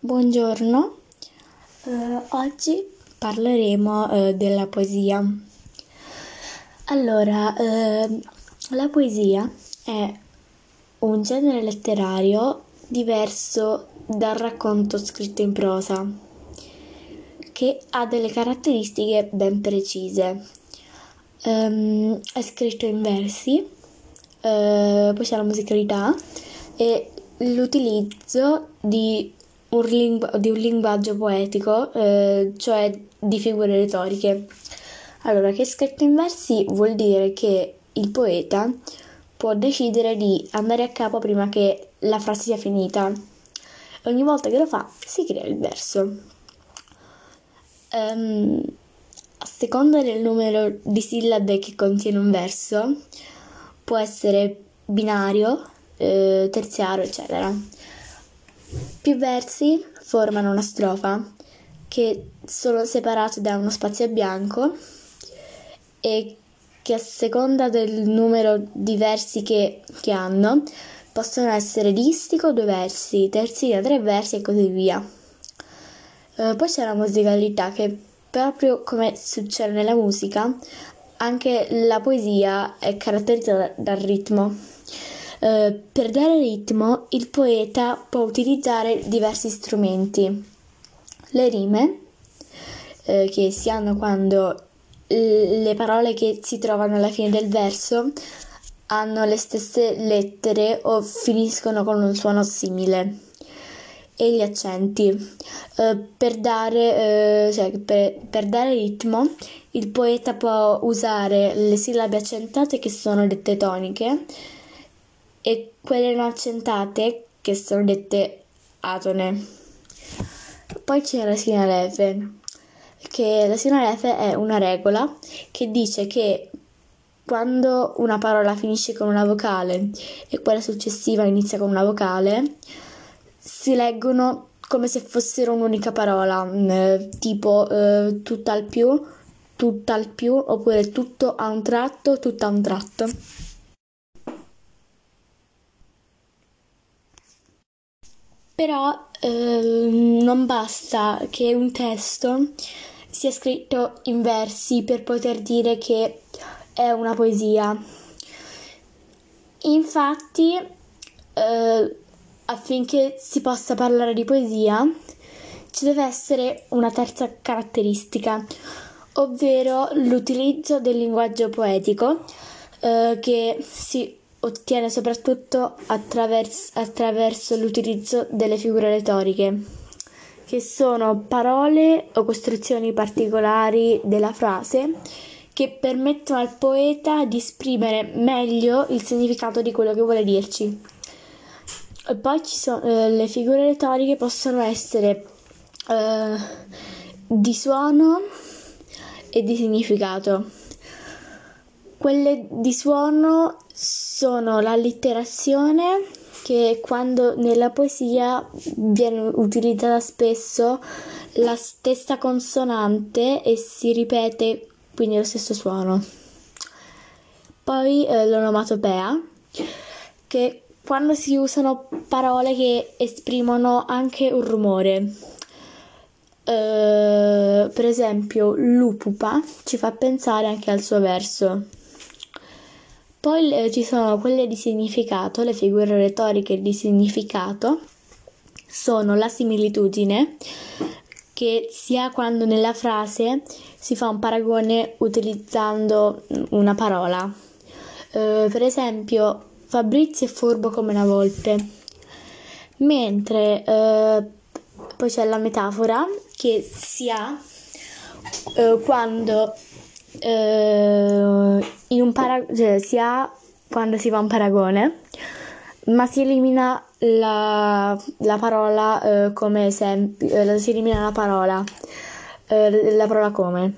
Buongiorno, eh, oggi parleremo eh, della poesia. Allora, eh, la poesia è un genere letterario diverso dal racconto scritto in prosa, che ha delle caratteristiche ben precise. Um, è scritto in versi, uh, poi c'è la musicalità e l'utilizzo di un, lingu- di un linguaggio poetico, uh, cioè di figure retoriche. Allora, che scritto in versi vuol dire che il poeta può decidere di andare a capo prima che la frase sia finita. Ogni volta che lo fa si crea il verso. Um, a seconda del numero di sillabe che contiene un verso, può essere binario, eh, terziario, eccetera. Più versi formano una strofa che sono separati da uno spazio bianco e che a seconda del numero di versi che, che hanno possono essere distico due versi, terzina tre versi e così via. Eh, poi c'è la musicalità che proprio come succede nella musica, anche la poesia è caratterizzata dal ritmo. Eh, per dare ritmo il poeta può utilizzare diversi strumenti. Le rime, eh, che si hanno quando le parole che si trovano alla fine del verso hanno le stesse lettere o finiscono con un suono simile e gli accenti. Eh, per, dare, eh, cioè, per, per, dare, ritmo, il poeta può usare le sillabe accentate che sono dette toniche e quelle non accentate che sono dette atone. Poi c'è la sinalefe, che la sinalefe è una regola che dice che quando una parola finisce con una vocale e quella successiva inizia con una vocale, si leggono come se fossero un'unica parola, mm, tipo eh, tutt'al più, tutt'al più, oppure tutto a un tratto, tutto a un tratto. Però eh, non basta che un testo sia scritto in versi per poter dire che è una poesia. Infatti, eh, affinché si possa parlare di poesia, ci deve essere una terza caratteristica, ovvero l'utilizzo del linguaggio poetico eh, che si ottiene soprattutto attraverso, l'utilizzo delle figure retoriche, che sono parole o costruzioni particolari della frase che permettono al poeta di esprimere meglio il significato di quello che vuole dirci. E poi sono, eh, le figure retoriche possono essere eh, di suono e di significato. Quelle di suono sono l'allitterazione che quando nella poesia viene utilizzata spesso la stessa consonante e si ripete quindi lo stesso suono. Poi eh, l'onomatopea che quando si usano parole che esprimono anche un rumore. Uh, per esempio, lupupa ci fa pensare anche al suo verso. Poi eh, ci sono quelle di significato, le figure retoriche di significato sono la similitudine, che sia quando nella frase si fa un paragone utilizzando una parola. Uh, per esempio, Fabrizio è furbo come una volpe. Mentre eh, poi c'è la metafora che si ha eh, quando eh, in un para- cioè, si ha quando si fa un paragone, ma si elimina la, la parola eh, come esempio, eh, si elimina la parola, eh, la parola come.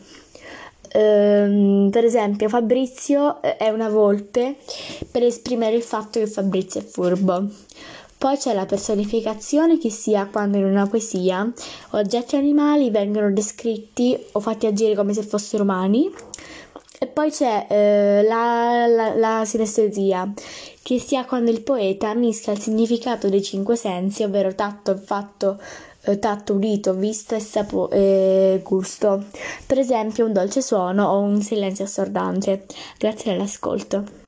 Um, per esempio, Fabrizio è una volpe per esprimere il fatto che Fabrizio è furbo. Poi c'è la personificazione che sia quando in una poesia oggetti animali vengono descritti o fatti agire come se fossero umani. E poi c'è eh, la, la, la sinestesia, che sia quando il poeta mischia il significato dei cinque sensi, ovvero tatto, fatto, eh, tatto, udito, vista e, sapo- e gusto. Per esempio un dolce suono o un silenzio assordante. Grazie all'ascolto.